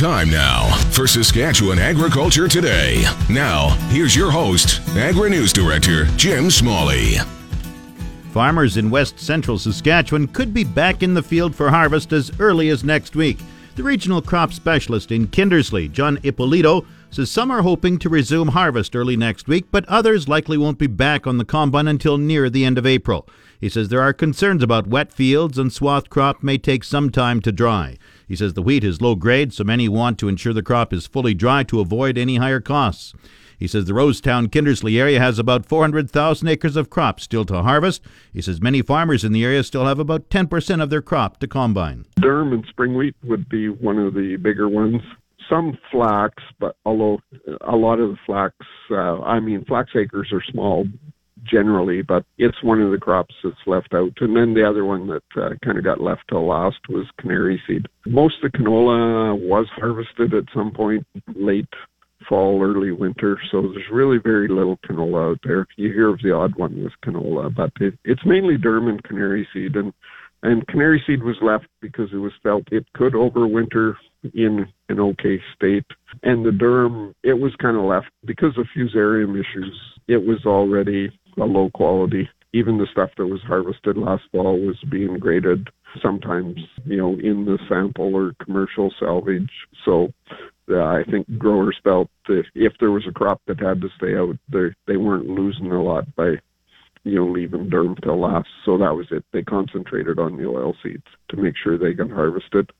Time now for Saskatchewan Agriculture Today. Now, here's your host, Agri News Director Jim Smalley. Farmers in west central Saskatchewan could be back in the field for harvest as early as next week. The regional crop specialist in Kindersley, John Ippolito, says some are hoping to resume harvest early next week, but others likely won't be back on the combine until near the end of April. He says there are concerns about wet fields and swath crop may take some time to dry. He says the wheat is low grade, so many want to ensure the crop is fully dry to avoid any higher costs. He says the Rosetown Kindersley area has about 400,000 acres of crop still to harvest. He says many farmers in the area still have about 10% of their crop to combine. Durum and spring wheat would be one of the bigger ones. Some flax, but although a lot of the flax, uh, I mean, flax acres are small generally, but it's one of the crops that's left out. And then the other one that uh, kind of got left till last was canary seed. Most of the canola was harvested at some point late fall, early winter. So there's really very little canola out there. You hear of the odd one with canola, but it, it's mainly durum and canary seed. And and canary seed was left because it was felt it could overwinter in an okay state. And the durum, it was kind of left because of fusarium issues. It was already a low quality. Even the stuff that was harvested last fall was being graded sometimes, you know, in the sample or commercial salvage. So uh, I think growers felt that if there was a crop that had to stay out, they they weren't losing a lot by you know leaving durum till last. So that was it. They concentrated on the oil seeds to make sure they got harvested.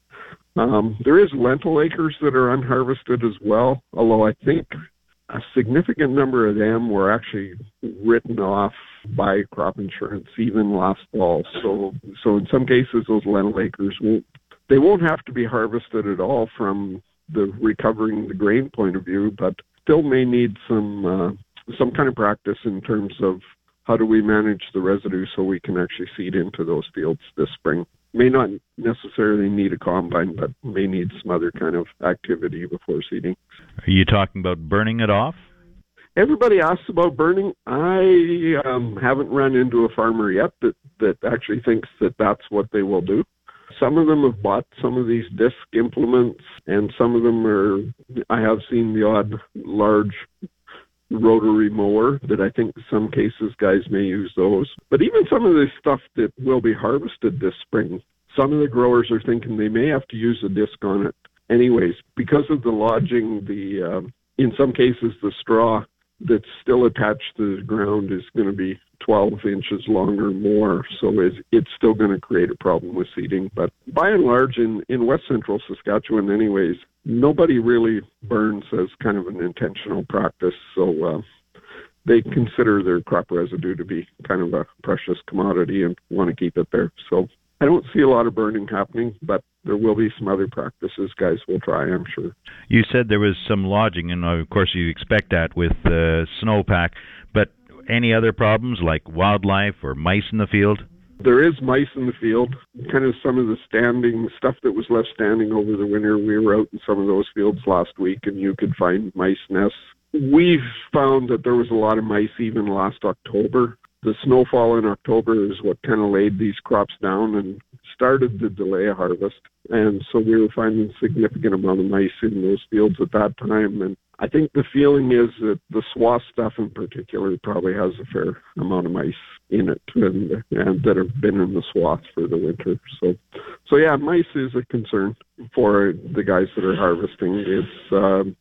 Um, there is lentil acres that are unharvested as well, although I think a significant number of them were actually written off by crop insurance even last fall. So so in some cases those lentil acres won't they won't have to be harvested at all from the recovering the grain point of view, but still may need some uh, some kind of practice in terms of how do we manage the residue so we can actually seed into those fields this spring. May not necessarily need a combine, but may need some other kind of activity before seeding. Are you talking about burning it off? Everybody asks about burning. I um, haven't run into a farmer yet that, that actually thinks that that's what they will do. Some of them have bought some of these disc implements, and some of them are. I have seen the odd large rotary mower that I think some cases guys may use those. But even some of the stuff that will be harvested this spring, some of the growers are thinking they may have to use a disc on it anyways because of the lodging. The uh, in some cases the straw that's still attached to the ground is going to be 12 inches long or more, so it's, it's still going to create a problem with seeding. But by and large, in, in west central Saskatchewan, anyways, nobody really burns as kind of an intentional practice. So uh, they consider their crop residue to be kind of a precious commodity and want to keep it there. So I don't see a lot of burning happening, but there will be some other practices guys will try, I'm sure. You said there was some lodging, and of course you expect that with uh, snowpack, but any other problems like wildlife or mice in the field? There is mice in the field. Kind of some of the standing stuff that was left standing over the winter. We were out in some of those fields last week, and you could find mice nests. We've found that there was a lot of mice even last October. The snowfall in October is what kind of laid these crops down and started to delay a harvest. And so we were finding significant amount of mice in those fields at that time. And I think the feeling is that the swath stuff in particular probably has a fair amount of mice in it and, and that have been in the swath for the winter. So, so yeah, mice is a concern for the guys that are harvesting. It's, um,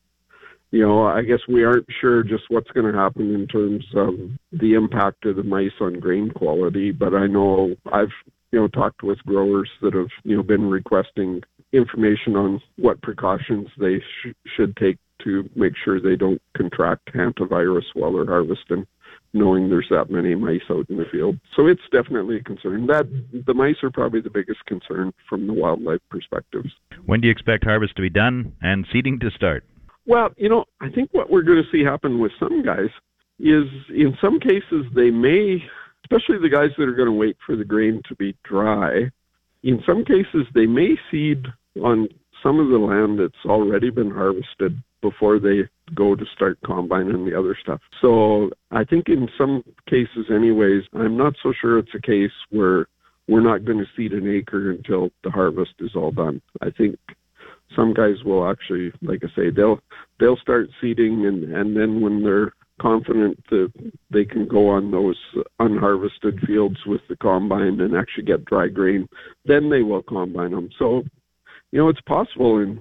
you know, I guess we aren't sure just what's going to happen in terms of the impact of the mice on grain quality, but I know I've, you know, talked with growers that have, you know, been requesting information on what precautions they sh- should take to make sure they don't contract hantavirus while they're harvesting, knowing there's that many mice out in the field. So it's definitely a concern. That the mice are probably the biggest concern from the wildlife perspectives. When do you expect harvest to be done and seeding to start? Well, you know, I think what we're going to see happen with some guys is in some cases they may, especially the guys that are going to wait for the grain to be dry, in some cases they may seed on some of the land that's already been harvested before they go to start combining the other stuff. So I think in some cases, anyways, I'm not so sure it's a case where we're not going to seed an acre until the harvest is all done. I think some guys will actually, like I say, they'll they'll start seeding, and and then when they're confident that they can go on those unharvested fields with the combine and actually get dry grain, then they will combine them. So, you know, it's possible, and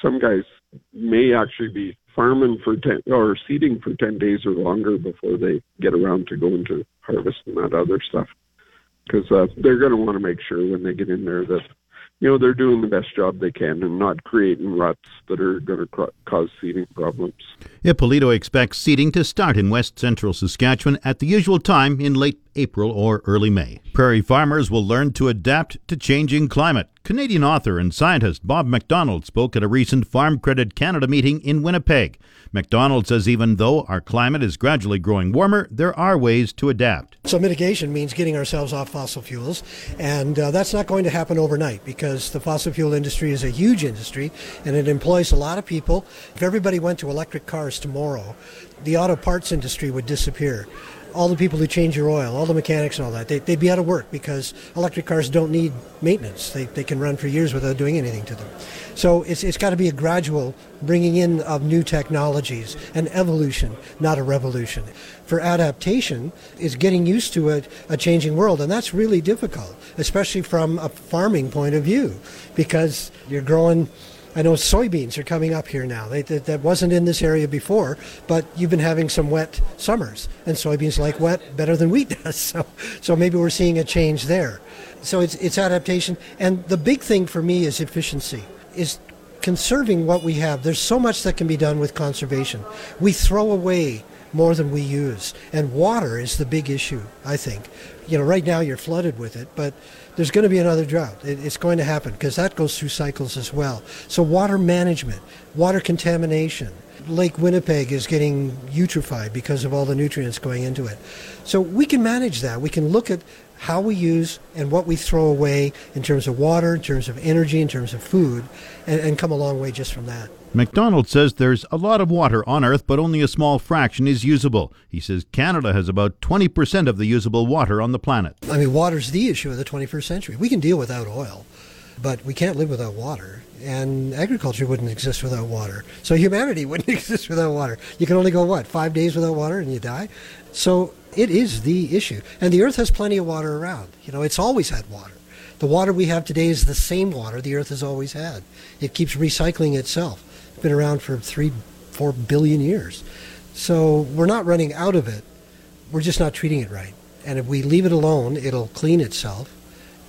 some guys may actually be farming for 10 or seeding for 10 days or longer before they get around to going to harvest and that other stuff because uh, they're going to want to make sure when they get in there that you know they're doing the best job they can and not creating ruts that are going to cr- cause seeding problems. Ippolito expects seeding to start in west central Saskatchewan at the usual time in late April or early May. Prairie farmers will learn to adapt to changing climate. Canadian author and scientist Bob McDonald spoke at a recent Farm Credit Canada meeting in Winnipeg. McDonald says even though our climate is gradually growing warmer, there are ways to adapt. So, mitigation means getting ourselves off fossil fuels, and uh, that's not going to happen overnight because the fossil fuel industry is a huge industry and it employs a lot of people. If everybody went to electric cars tomorrow, the auto parts industry would disappear all the people who change your oil, all the mechanics and all that, they, would be out of work because electric cars don't need maintenance. They, they can run for years without doing anything to them. So it's, it's got to be a gradual bringing in of new technologies, an evolution, not a revolution. For adaptation, is getting used to a, a changing world, and that's really difficult, especially from a farming point of view, because you're growing I know soybeans are coming up here now. They, that, that wasn't in this area before, but you've been having some wet summers, and soybeans like wet better than wheat does. So, so maybe we're seeing a change there. So it's, it's adaptation, and the big thing for me is efficiency. Is conserving what we have. There's so much that can be done with conservation. We throw away more than we use. And water is the big issue, I think. You know, right now you're flooded with it, but there's going to be another drought. it's going to happen because that goes through cycles as well. So, water management, water contamination. Lake Winnipeg is getting eutrophied because of all the nutrients going into it. So, we can manage that. We can look at how we use and what we throw away in terms of water, in terms of energy, in terms of food, and, and come a long way just from that. McDonald says there's a lot of water on Earth, but only a small fraction is usable. He says Canada has about 20% of the usable water on the planet. I mean, water's the issue of the 21st century. We can deal without oil, but we can't live without water. And agriculture wouldn't exist without water. So humanity wouldn't exist without water. You can only go, what, five days without water and you die? So it is the issue. And the earth has plenty of water around. You know, it's always had water. The water we have today is the same water the earth has always had. It keeps recycling itself. It's been around for three, four billion years. So we're not running out of it. We're just not treating it right. And if we leave it alone, it'll clean itself.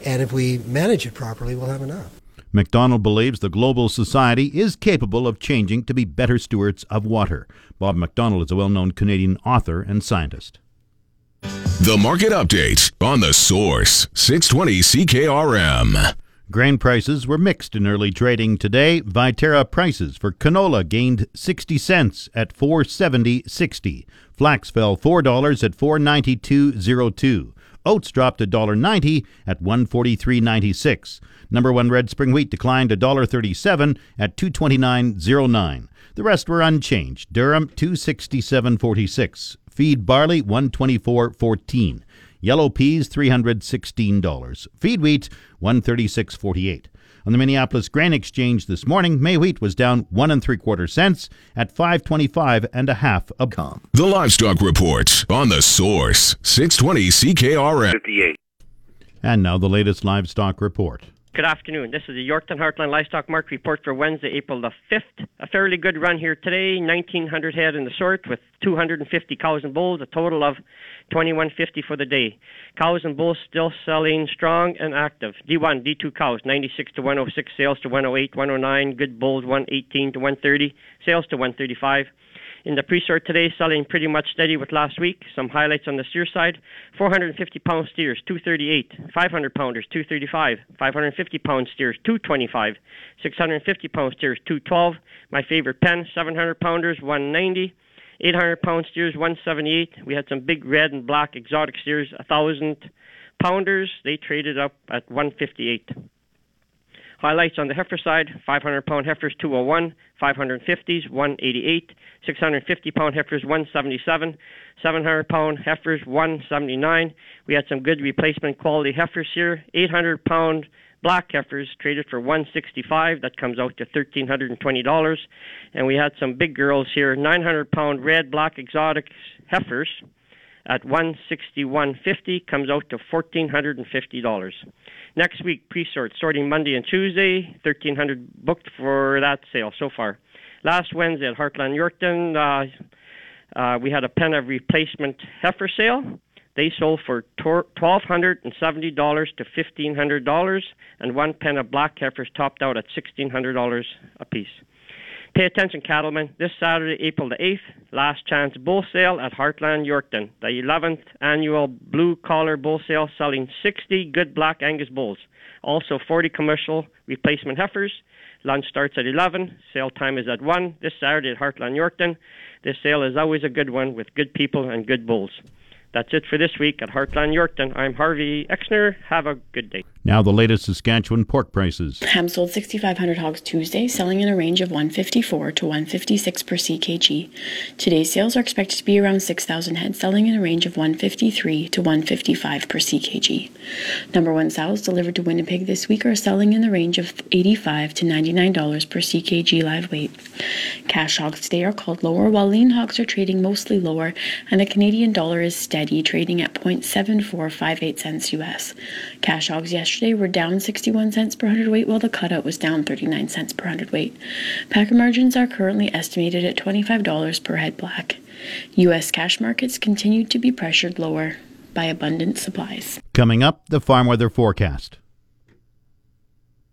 And if we manage it properly, we'll have enough. McDonald believes the global society is capable of changing to be better stewards of water. Bob McDonald is a well known Canadian author and scientist. The market update on the source 620 CKRM. Grain prices were mixed in early trading today. Viterra prices for canola gained 60 cents at 470.60. Flax fell $4 at 492.02. Oats dropped $1.90 at 143.96. Number 1 red spring wheat declined $1.37 at 229.09. The rest were unchanged. Durum 267.46. Feed barley 124.14. Yellow peas $316. Feed wheat 136.48. On the Minneapolis Grain Exchange this morning, May wheat was down one and three quarter cents at 525 and a half a com. The Livestock Report on the Source 620 CKRM 58. And now the latest livestock report. Good afternoon. This is the Yorkton Heartland Livestock Market Report for Wednesday, April the 5th. A fairly good run here today, 1,900 head in the sort with 250 cows and bulls, a total of 2150 for the day. Cows and bulls still selling strong and active. D1, D2 cows, 96 to 106, sales to 108, 109, good bulls 118 to 130, sales to 135. In the pre-sort today, selling pretty much steady with last week. Some highlights on the steer side: 450 pound steers, 238; 500 pounders, 235; 550 pound steers, 225; 650 pound steers, 212. My favorite pen: 700 pounders, 190. 800 pound steers, 178. We had some big red and black exotic steers, 1,000 pounders. They traded up at 158. Highlights on the heifer side 500 pound heifers 201, 550s 188, 650 pound heifers 177, 700 pound heifers 179. We had some good replacement quality heifers here 800 pound black heifers traded for 165. That comes out to $1,320. And we had some big girls here, 900 pound red black exotic heifers at 161.50 comes out to $1,450. Next week, pre-sort sorting Monday and Tuesday, 1,300 booked for that sale so far. Last Wednesday at Heartland Yorkton, uh, uh, we had a pen of replacement heifer sale. They sold for $1,270 to $1,500, and one pen of black heifers topped out at $1,600 a piece. Pay attention, cattlemen. This Saturday, April the 8th, last chance bull sale at Heartland Yorkton, the 11th annual blue collar bull sale selling 60 good black Angus bulls. Also 40 commercial replacement heifers. Lunch starts at 11. Sale time is at 1 this Saturday at Heartland Yorkton. This sale is always a good one with good people and good bulls. That's it for this week at Heartland Yorkton. I'm Harvey Exner. Have a good day. Now, the latest Saskatchewan pork prices. Ham sold 6,500 hogs Tuesday, selling in a range of 154 to 156 per ckg. Today's sales are expected to be around 6,000 head, selling in a range of 153 to 155 per ckg. Number one sows delivered to Winnipeg this week are selling in the range of 85 to 99 dollars per ckg live weight. Cash hogs today are called lower, while lean hogs are trading mostly lower, and the Canadian dollar is steady, trading at 0.7458 cents US. Cash hogs yesterday yesterday were down 61 cents per hundredweight, while the cutout was down 39 cents per hundredweight. Packer margins are currently estimated at $25 per head black. U.S. cash markets continued to be pressured lower by abundant supplies. Coming up, the farm weather forecast.